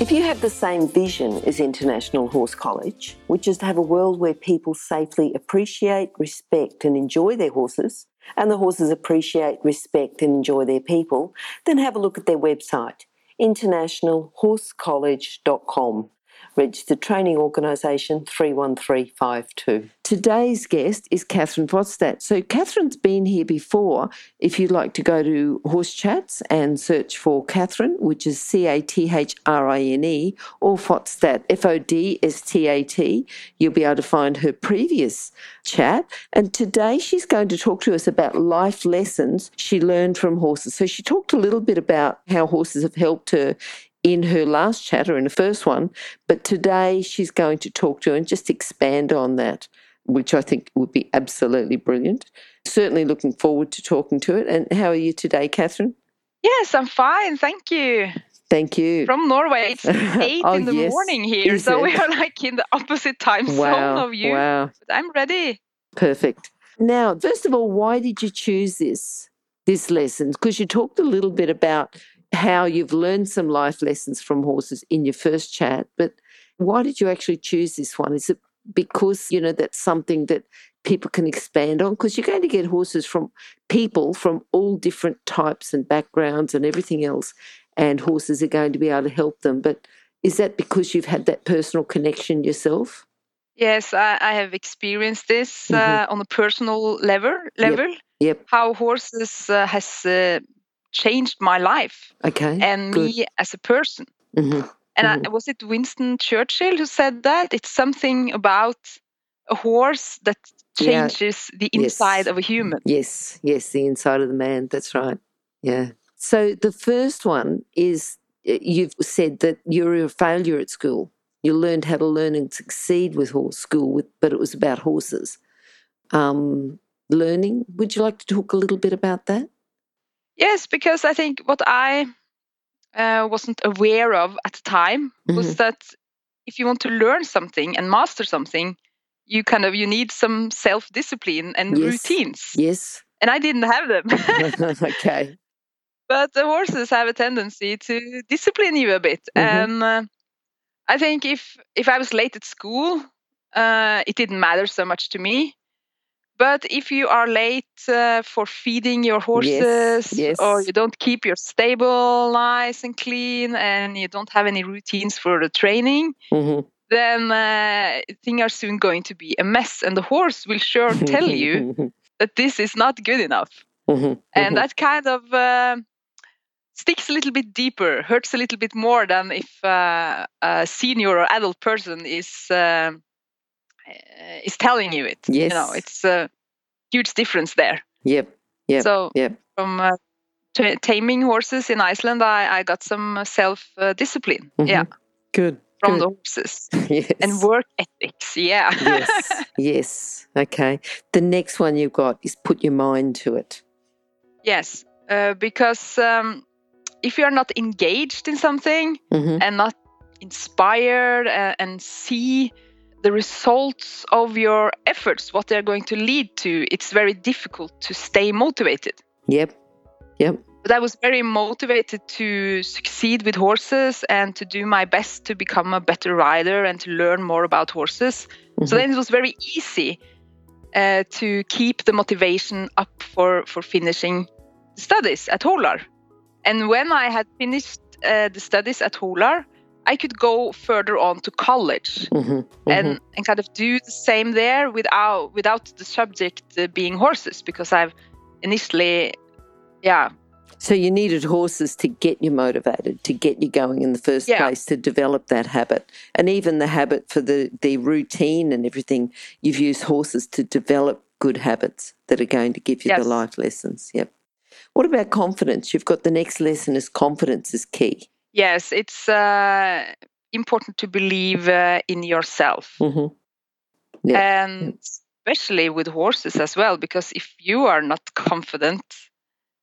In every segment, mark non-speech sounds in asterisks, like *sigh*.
If you have the same vision as International Horse College, which is to have a world where people safely appreciate, respect, and enjoy their horses, and the horses appreciate, respect, and enjoy their people, then have a look at their website, internationalhorsecollege.com registered training organisation 31352. Today's guest is Cathrine Fodstat. So, Cathrine's been here before. If you'd like to go to Horse Chats and search for Cathrine, which is C A T H R I N E, or Fodstat, F O D S T A T, you'll be able to find her previous chat. And today she's going to talk to us about life lessons she learned from horses. So, she talked a little bit about how horses have helped her in her last chat or in the first one, but today she's going to talk to and just expand on that, which I think would be absolutely brilliant. Certainly looking forward to talking to it. And how are you today, Cathrine? Yes, I'm fine. Thank you. Thank you. From Norway, it's *laughs* eight oh, in the yes. morning here, so we are like in the opposite time zone of you. Wow. But I'm ready. Perfect. Now, first of all, why did you choose this this lesson? Because you talked a little bit about how you've learned some life lessons from horses in your first chat, but why did you actually choose this one? Is it because you know that's something that people can expand on? Because you're going to get horses from people from all different types and backgrounds and everything else, and horses are going to be able to help them. But is that because you've had that personal connection yourself? Yes, I, I have experienced this uh, Mhm. on a personal level. Level, Yep. how horses uh, has uh, changed my life Okay. and good. me as a person. hmm And I, was it Winston Churchill who said that? It's something about a horse that Yeah. changes the Yes. inside of a human. Yes, yes, the inside of the man. That's right. Yeah. So the first one is you've said that you're a failure at school. You learned how to learn and succeed with horse school, with, but it was about horses. Um, learning. Would you like to talk a little bit about that? Yes, because I think what I uh, wasn't aware of at the time was Mhm. that if you want to learn something and master something, you kind of you need some self-discipline and Yes. routines, Yes. and I didn't have them. *laughs* *laughs* okay. but the horses have a tendency to discipline you a bit, Mhm. and uh, I think if if I was late at school, uh, it didn't matter so much to me. But if you are late uh, for feeding your horses, yes. or you don't keep your stable nice and clean, and you don't have any routines for the training, hmm then uh, things are soon going to be a mess, and the horse will sure *laughs* tell you that this is not good enough. Mhm, And mhm. that kind of uh, sticks a little bit deeper, hurts a little bit more than if uh, a senior or adult person is uh, is telling you it. You know, it's a huge difference there. Yep. Yep. So Yep. from uh, ta- taming horses in Iceland, I, I got some self uh, discipline. Yeah, Mhm. Good. from good. the horses *laughs* yes. and work ethics. Yeah. yes, *laughs* yes. Okay. The next one you've got is put your mind to it. yes, uh, because um, if you are not engaged in something hmm and not inspired uh, and see the results of your efforts, what they're going to lead to, it's very difficult to stay motivated. Yep. Yep. But I was very motivated to succeed with horses and to do my best to become a better rider and to learn more about horses. So Mhm. then it was very easy uh, to keep the motivation up for, for finishing studies at Holar. And when I had finished uh, the studies at Holar, I could go further on to college Mhm, and, mhm. and kind of do the same there without without the subject uh, being horses because I've initially, yeah, So you needed horses to get you motivated, to get you going in the first Yeah. place, to develop that habit, and even the habit for the the routine and everything. You've used horses to develop good habits that are going to give you the life lessons. Yep. What about confidence? You've got the next lesson is confidence is key. Yes, it's uh, important to believe uh, in yourself. hmm Yeah, And especially with horses as well, because if you are not confident,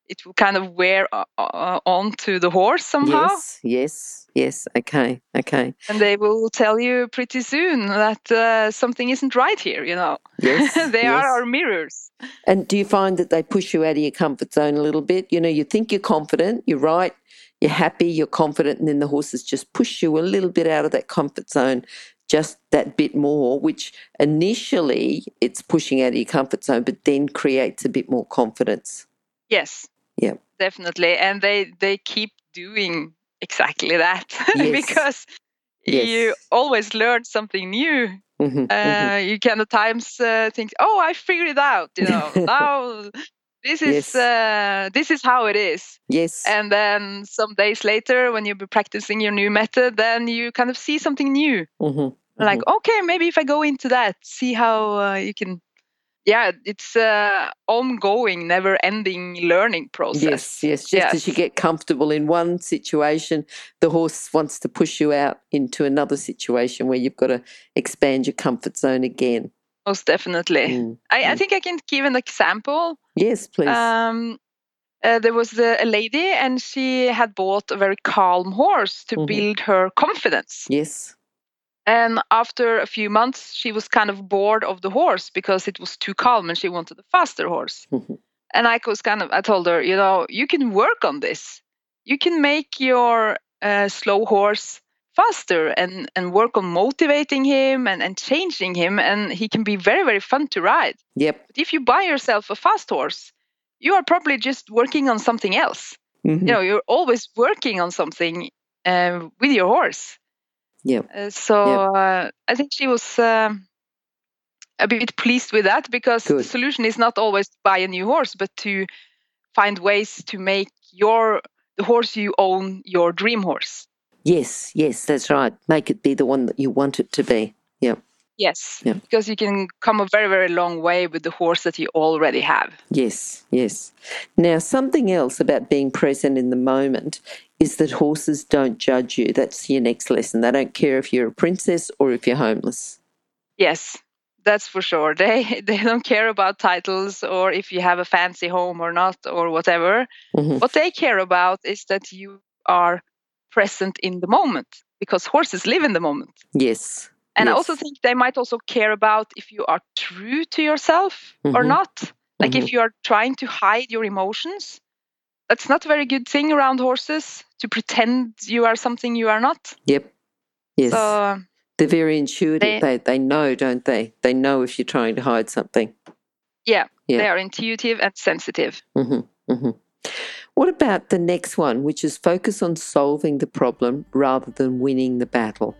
it will kind of wear uh, uh, onto the horse somehow. Yes, yes, yes. Okay, okay. And they will tell you pretty soon that uh, something isn't right here, you know. Yes. *laughs* they yes. are our mirrors. And do you find that they push you out of your comfort zone a little bit? You know, you think you're confident, you're right, you're happy, you're confident, and then the horses just push you a little bit out of that comfort zone, just that bit more, which initially it's pushing out of your comfort zone, but then creates a bit more confidence. Yes. Yeah. Definitely. And they they keep doing exactly that *laughs* Yes. because Yes. you always learn something new. Mhm, Uh, mhm. You can at times uh, think, "Oh, I figured it out." You know, *laughs* now this is Yes. uh, this is how it is. Yes. And then some days later, when you'll be practicing your new method, then you kind of see something new. Mhm, Like, okay, maybe if I go into that, see how uh, you can. Yeah, it's uh, ongoing, never-ending learning process. Yes, yes. Just as you get comfortable in one situation, the horse wants to push you out into another situation where you've got to expand your comfort zone again. most definitely. Mm, I, I mm. think I can give an example. Yes, please. Um, uh, there was uh, a lady, and she had bought a very calm horse to Mhm. build her confidence. yes. And after a few months, she was kind of bored of the horse because it was too calm, and she wanted a faster horse. Mhm. And I was kind of, I told her, you know, you can work on this. You can make your uh, slow horse faster and and work on motivating him and and changing him, and he can be very very fun to ride. Yep. But if you buy yourself a fast horse, you are probably just working on something else. Mhm. You know, you're always working on something uh, with your horse. Yep. Uh, so uh, I think she was um, a bit pleased with that because the solution is not always to buy a new horse, but to find ways to make your the horse you own your dream horse. Yes, yes, that's right. Make it be the one that you want it to be. Yeah. Yes, Yeah. because you can come a very very long way with the horse that you already have. Yes, yes. Now, something else about being present in the moment is that horses don't judge you. That's your next lesson. They don't care if you're a princess or if you're homeless. Yes, that's for sure. *laughs* They they don't care about titles or if you have a fancy home or not or whatever. Mhm. What they care about is that you are present in the moment because horses live in the moment. Yes. And I also think they might also care about if you are true to yourself or Mhm. not. Like Mhm. if you are trying to hide your emotions. That's not a very good thing around horses to pretend you are something you are not. Yep. Yes. So They're very intuitive. they- They, they know, don't they? They know if you're trying to hide something. yeah, Yeah. they are intuitive and sensitive. hmm hmm What about the next one, which is focus on solving the problem rather than winning the battle?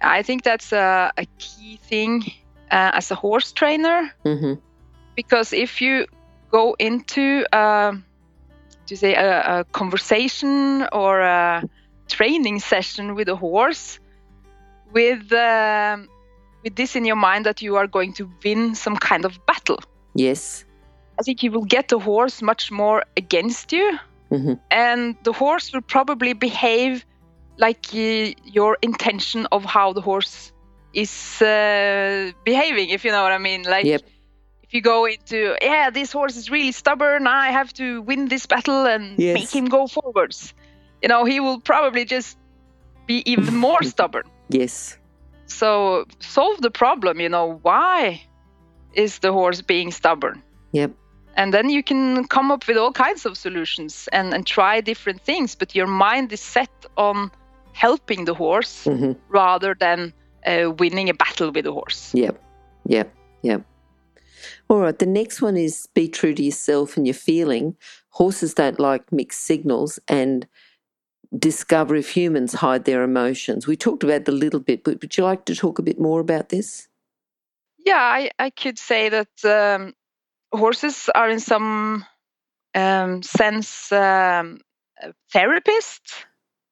I think that's a, a key thing uh, as a horse trainer hmm because if you go into um to say a, a conversation or a training session with a horse with um, with this in your mind that you are going to win some kind of battle Yes. I think you will get the horse much more against you hmm and the horse will probably behave like uh, your intention of how the horse is uh, behaving if you know what i mean like Yep. if you go into yeah this horse is really stubborn i have to win this battle and Yes. make him go forwards you know he will probably just be even *laughs* more stubborn Yes. so solve the problem you know why is the horse being stubborn Yep. And then you can come up with all kinds of solutions and, and try different things but your mind is set on helping the horse hmm rather than uh, winning a battle with the horse Yep. Yep. Yep. All right. The next one is be true to yourself and your feeling. Horses don't like mixed signals and discover if humans hide their emotions. We talked about it a little bit, but would you like to talk a bit more about this? yeah i, I could say that um, horses are in some um, sense um, a therapist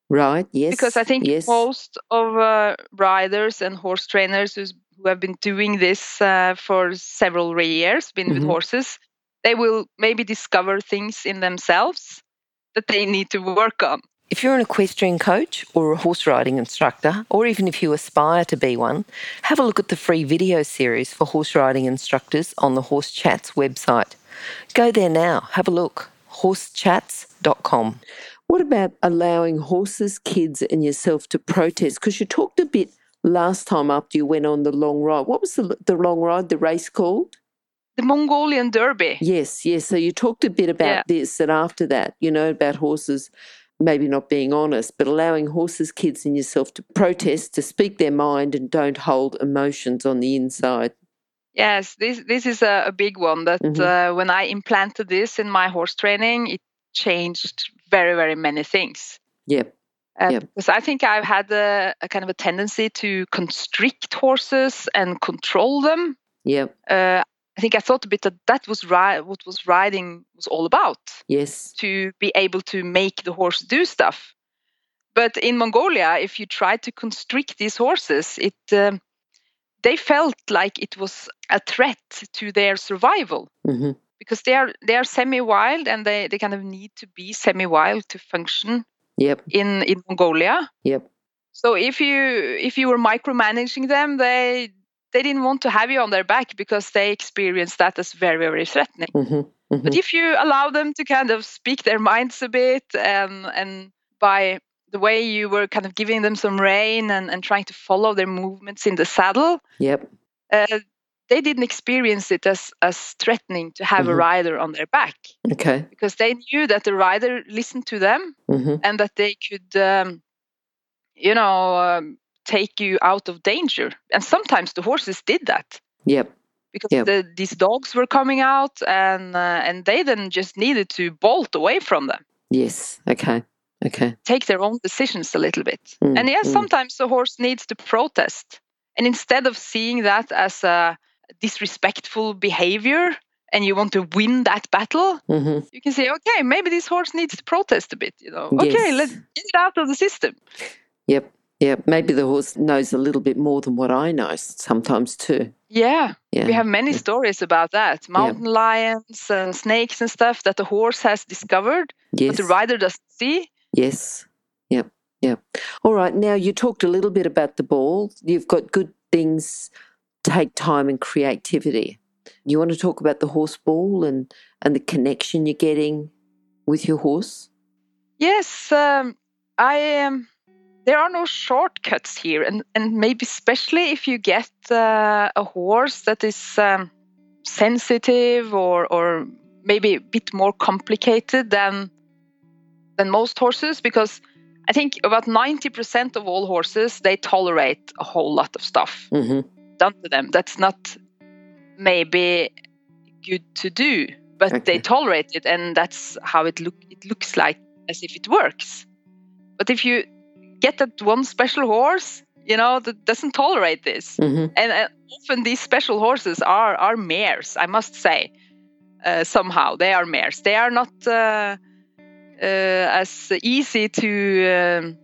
Right. Yes. because I think yes. most of uh, riders and horse trainers who's, who have been doing this uh, for several years, been with Mhm. horses, they will maybe discover things in themselves that they need to work on. If you're an equestrian coach or a horse riding instructor, or even if you aspire to be one, have a look at the free video series for horse riding instructors on the Horse Chats website. Go there now, have a look. horsechats.com. What about allowing horses, kids, and yourself to protest? Because you talked a bit last time after you went on the long ride. What was the, the long ride, the race called? The Mongolian Derby. Yes, yes. So you talked a bit about Yeah. this, and after that, you know, about horses maybe not being honest, but allowing horses, kids, and yourself to protest, to speak their mind, and don't hold emotions on the inside. Yes, this this is a, a big one. That Mhm. uh, when I implanted this in my horse training, it changed very very many things. Yep. Uh, Yep. Because I think I've had a, a kind of a tendency to constrict horses and control them. Yep. Uh, I think I thought a bit that that was ri- what was riding was all about Yes. to be able to make the horse do stuff. But in Mongolia, if you try to constrict these horses, it um, they felt like it was a threat to their survival hmm because they are they are semi-wild and they, they kind of need to be semi-wild to function Yep. in in Mongolia. Yep. So if you if you were micromanaging them, they they didn't want to have you on their back because they experienced that as very very threatening. hmm hmm But if you allow them to kind of speak their minds a bit and and by the way you were kind of giving them some rein and, and trying to follow their movements in the saddle, Yep. uh, they didn't experience it as as threatening to have Mhm. a rider on their back Okay. because they knew that the rider listened to them hmm and that they could, um, you know, um, take you out of danger. And sometimes the horses did that Yep. because Yep. the, these dogs were coming out and uh, and they then just needed to bolt away from them, Yes. Okay. Okay. take their own decisions a little bit. Mm, And yes, mm. sometimes the horse needs to protest, and instead of seeing that as a disrespectful behavior and you want to win that battle, hmm you can say, okay, maybe this horse needs to protest a bit. You know, okay, let's get it out of the system. Yep. Yep. Maybe the horse knows a little bit more than what I know sometimes too. Yeah, Yeah. we have many stories about that. Mountain lions and snakes and stuff that the horse has discovered, yes. but the rider doesn't see. Yes. Yep. Yep. All right. Now you talked a little bit about the ball. You've got good things take time and creativity. You want to talk about the horse ball and and the connection you're getting with your horse? Yes, um, I. Um, there are no shortcuts here, and and maybe especially if you get uh, a horse that is um, sensitive or or maybe a bit more complicated than than most horses, because I think about ninety percent of all horses they tolerate a whole lot of stuff. Mm-hmm. done to them that's not maybe good to do but Okay. they tolerate it and that's how it look it looks like as if it works but if you get that one special horse you know that doesn't tolerate this. Mm-hmm. and uh, often these special horses are are mares i must say uh, somehow. They are mares. They are not uh, uh, as easy to um,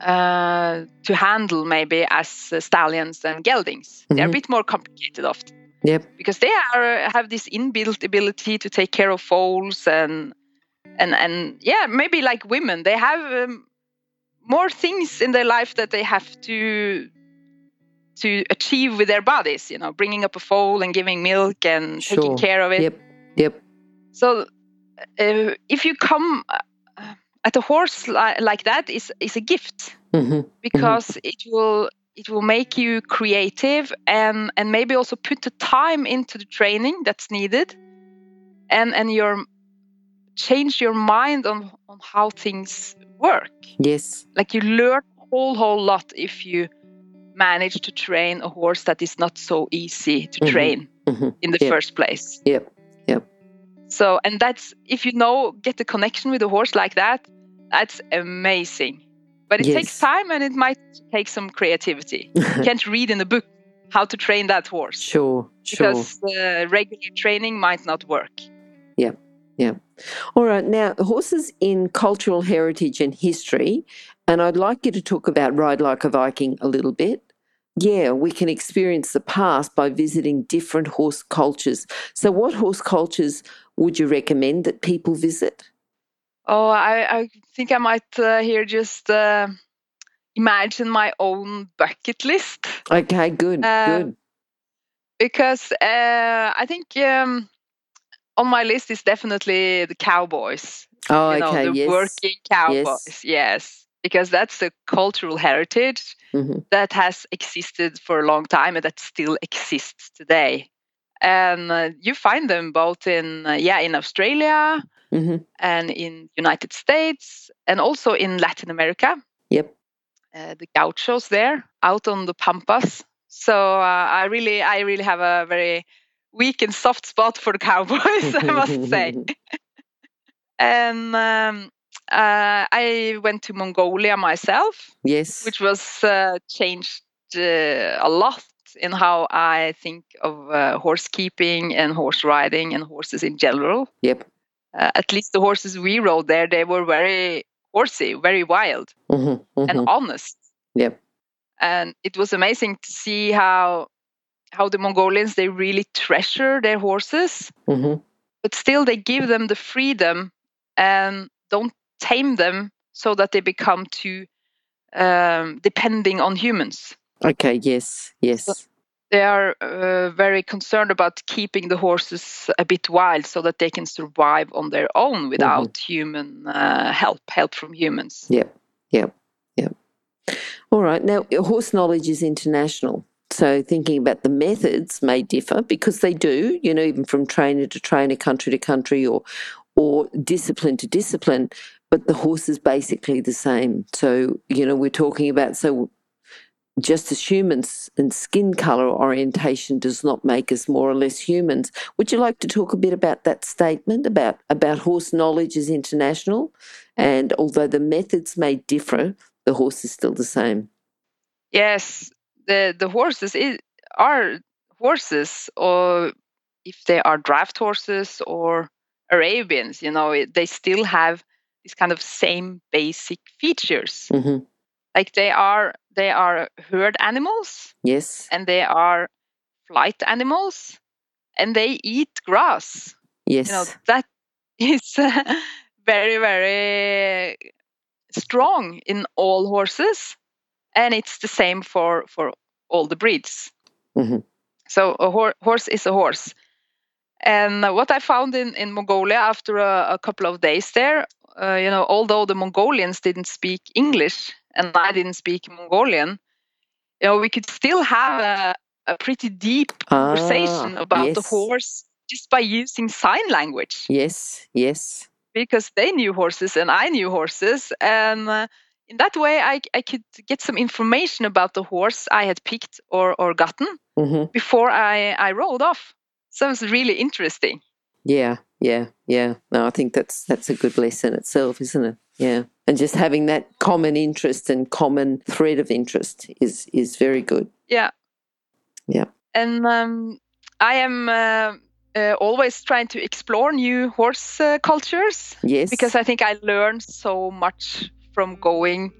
uh, to handle maybe as uh, stallions and geldings. They're a bit more complicated often Yep. because they are have this inbuilt ability to take care of foals and and and yeah maybe like women they have um, more things in their life that they have to to achieve with their bodies you know bringing up a foal and giving milk and Sure. taking care of it Yep. Yep. so uh, if you come uh, at a horse li- like that is is a gift Mm-hmm. because it will it will make you creative and and maybe also put the time into the training that's needed and and your change your mind on on how things work Yes. like you learn a whole whole lot if you manage to train a horse that is not so easy to Mhm. train Mm-hmm. in the Yep. first place Yep. Yep. so and that's if you know get the connection with a horse like that that's amazing but it takes time and it might take some creativity *laughs* you can't read in a book how to train that horse Sure. Sure. because the regular training might not work All right, now horses in cultural heritage and history, and I'd like you to talk about Ride Like a Viking a little bit. Yeah, we can experience the past by visiting different horse cultures. So, what horse cultures would you recommend that people visit? Oh, I, I think I might uh, here just uh, imagine my own bucket list. Okay, good, Uh, good. because uh, I think um, on my list is definitely the cowboys. Oh, you know, okay, the yes. working cowboys. Yes. because that's a cultural heritage hmm that has existed for a long time and that still exists today. And uh, you find them both in uh, yeah in Australia hmm and in United States and also in Latin America. Yep. uh, the gauchos there out on the pampas. So uh, I really, I really have a very weak and soft spot for the cowboys, *laughs* I must *laughs* say. And um, uh, I went to Mongolia myself, Yes. which was uh, changed uh, a lot in how I think of uh, horse keeping and horse riding and horses in general. Yep. Uh, at least the horses we rode there, they were very horsey, very wild hmm and honest. Yep. and it was amazing to see how how the Mongolians they really treasure their horses, hmm but still they give them the freedom and don't tame them so that they become too um, depending on humans. Okay. Yes. Yes. They are uh, very concerned about keeping the horses a bit wild so that they can survive on their own without human uh, help, help from humans. Yeah. Yeah. Yeah. All right. Now, horse knowledge is international. So, thinking about the methods may differ because they do, you know, even from trainer to trainer, country to country, or or discipline to discipline. But the horse is basically the same. So, you know, we're talking about so just as humans and skin color orientation does not make us more or less humans. Would you like to talk a bit about that statement about about horse knowledge is international, and although the methods may differ, the horse is still the same. Yes, the the horses is, are horses, or if they are draft horses or Arabians, you know, they still have these kind of same basic features. hmm Like they are they are herd animals. Yes, and they are flight animals, and they eat grass. yes, You know that *laughs* is uh, very very strong in all horses, and it's the same for for all the breeds. Mhm. So a hor- horse is a horse. And what I found in, in Mongolia after a, a couple of days there, uh, you know, although the Mongolians didn't speak English and I didn't speak Mongolian, you know, we could still have a, a pretty deep conversation Ah, about the horse just by using sign language yes, yes, because they knew horses and I knew horses. And uh, in that way, I, I could get some information about the horse I had picked or, or gotten hmm before I, I rode off. So it was really interesting. yeah, yeah, yeah. No, I think that's that's a good lesson itself, isn't it? Yeah, and just having that common interest and common thread of interest is is very good. Yeah. Yeah. And um, I am uh, uh, always trying to explore new horse uh, cultures Yes, because I think I learned so much from going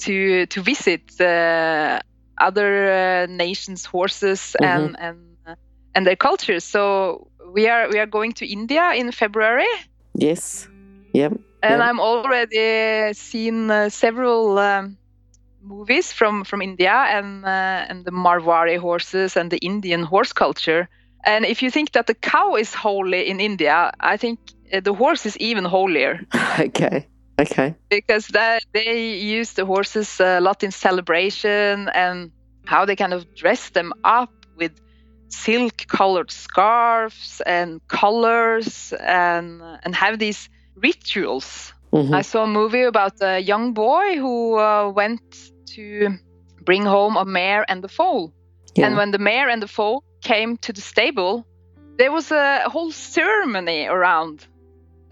to to visit uh, other uh, nations' horses and and uh, and their cultures. So we are we are going to India in February, yes, yep, and Yeah. I'm already seen uh, several um, movies from from India and uh, and the Marwari horses and the Indian horse culture. And if you think that the cow is holy in India, I think uh, the horse is even holier *laughs* okay, okay, because that they use the horses a lot in celebration and how they kind of dress them up with silk colored scarves and colors and and have these rituals. Hmm I saw a movie about a young boy who uh, went to bring home a mare and a foal. yeah, And when the mare and the foal came to the stable, there was a whole ceremony around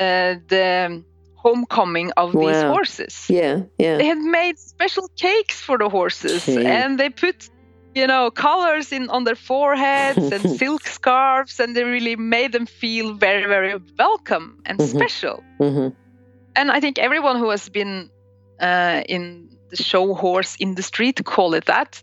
uh, the homecoming of these horses. yeah, yeah, They had made special cakes for the horses, Gee. and they put, you know, colors in on their foreheads and *laughs* silk scarves, and they really made them feel very, very welcome and Mhm. special hmm and I think everyone who has been uh, in the show horse industry, to call it that,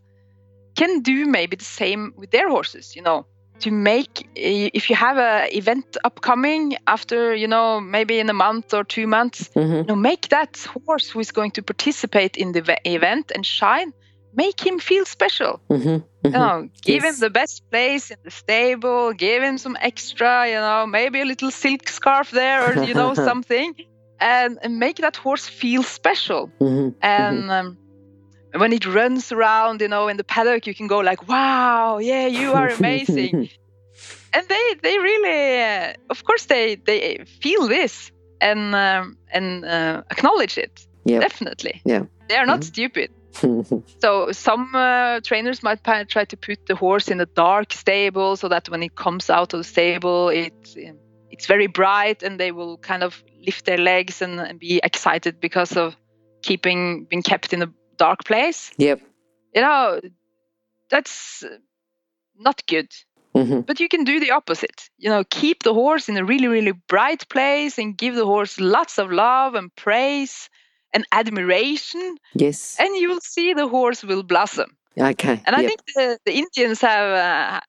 can do maybe the same with their horses. You know, to make if you have a event upcoming after you know maybe in a month or two months Mm-hmm. you know make that horse who is going to participate in the event and shine make him feel special Mm-hmm. you know give Yes. him the best place in the stable give him some extra you know maybe a little silk scarf there or you know *laughs* something and, and make that horse feel special Mm-hmm. and um, when it runs around you know in the paddock you can go like wow yeah you are amazing *laughs* and they they really uh, of course they they feel this and um, and uh, acknowledge it Yep. definitely Yeah. they are not Mhm. stupid *laughs* so some uh, trainers might try to put the horse in a dark stable so that when it comes out of the stable it's um, it's very bright and they will kind of lift their legs and, and be excited because of keeping being kept in a dark place yep. you know that's not good Mm-hmm. but you can do the opposite you know keep the horse in a really really bright place and give the horse lots of love and praise and admiration Yes. and you will see the horse will blossom Okay. and i yep. think the, the indians have uh,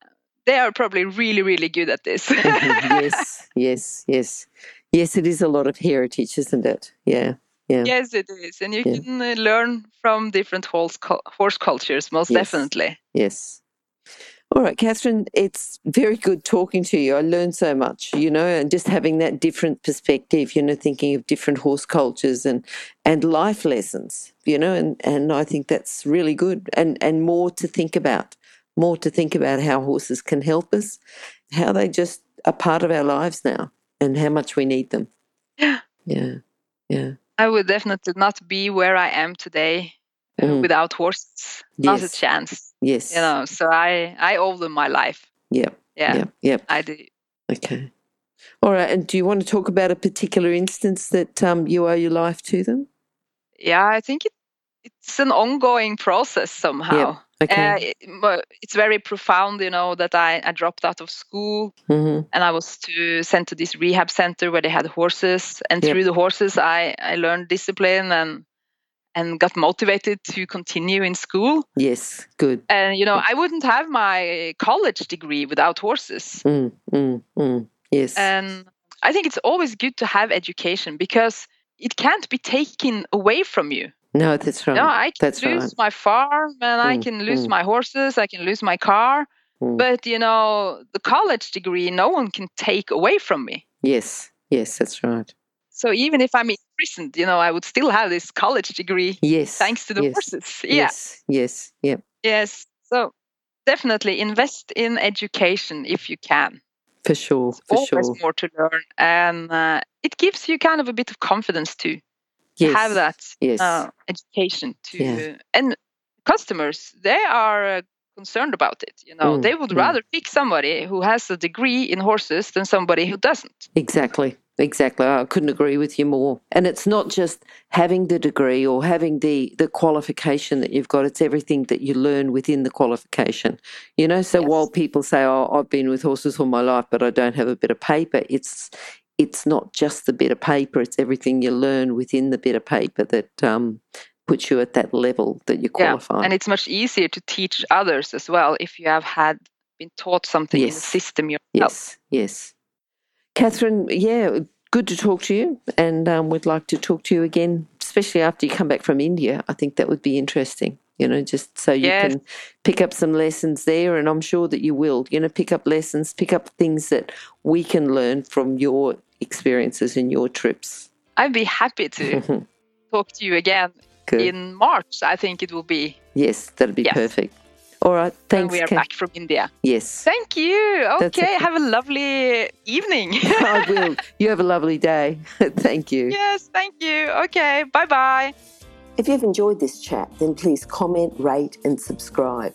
they are probably really really good at this *laughs* yes. Yes. Yes. Yes. It is a lot of heritage, isn't it? Yeah. Yeah. yes it is and you Yeah. can uh, learn from different horse, horse cultures most Yes. definitely Yes. All right, Cathrine, it's very good talking to you. I learned so much, you know, and just having that different perspective, you know, thinking of different horse cultures and and life lessons, you know, and, and I think that's really good and, and more to think about, more to think about how horses can help us, how they just are part of our lives now and how much we need them. *gasps* Yeah. Yeah. Yeah. I would definitely not be where i am today Mm. without horses not a chance Yes. you know so i i owe them my life Yep. yeah Yep. Yep. i do Okay. All right. And do you want to talk about a particular instance that um, you owe your life to them? yeah i think it, it's an ongoing process somehow Okay. uh, it, it's very profound you know that I, I dropped out of school hmm and i was to sent to this rehab center where they had horses and Yep. through the horses i i learned discipline and and got motivated to continue in school Yes. Good. and you know i wouldn't have my college degree without horses Mm, mm, mm. Yes. and i think it's always good to have education because it can't be taken away from you no, that's right. no i can That's lose right. my farm and i Mm, can lose mm. my horses i can lose my car Mm. but you know the college degree no one can take away from me Yes. Yes, that's right. so even if i'm imprisoned you know i would still have this college degree Yes. thanks to the yes. horses *laughs* yeah Yes. Yes. Yep. yes so definitely invest in education if you can For sure. For always sure. more to learn and uh, it gives you kind of a bit of confidence too Yes. have that Yes. uh, education to Yeah. and customers they are uh, concerned about it you know Mm, they would mm. rather pick somebody who has a degree in horses than somebody who doesn't Exactly. Exactly. I couldn't agree with you more. And it's not just having the degree or having the, the qualification that you've got, it's everything that you learn within the qualification. You know, so Yes. while people say, Oh, I've been with horses all my life, but I don't have a bit of paper, it's it's not just the bit of paper, it's everything you learn within the bit of paper that um, puts you at that level that you qualify. and it's much easier to teach others as well if you have had been taught something in the system yourself Yes, yes. Cathrine, yeah, good to talk to you. And um, we'd like to talk to you again, especially after you come back from India. I think that would be interesting, you know, just so you Yes. can pick up some lessons there. And I'm sure that you will, you know, pick up lessons, pick up things that we can learn from your experiences and your trips. i'd be happy to *laughs* talk to you again Good. in march i think it will be yes, that'll be Yes. perfect. All right. when Thanks. we are Kat. back from india Yes. thank you okay okay. have a lovely evening *laughs* I will. You have a lovely day. *laughs* Thank you. yes thank you okay bye bye If you've enjoyed this chat, then please comment, rate, and subscribe.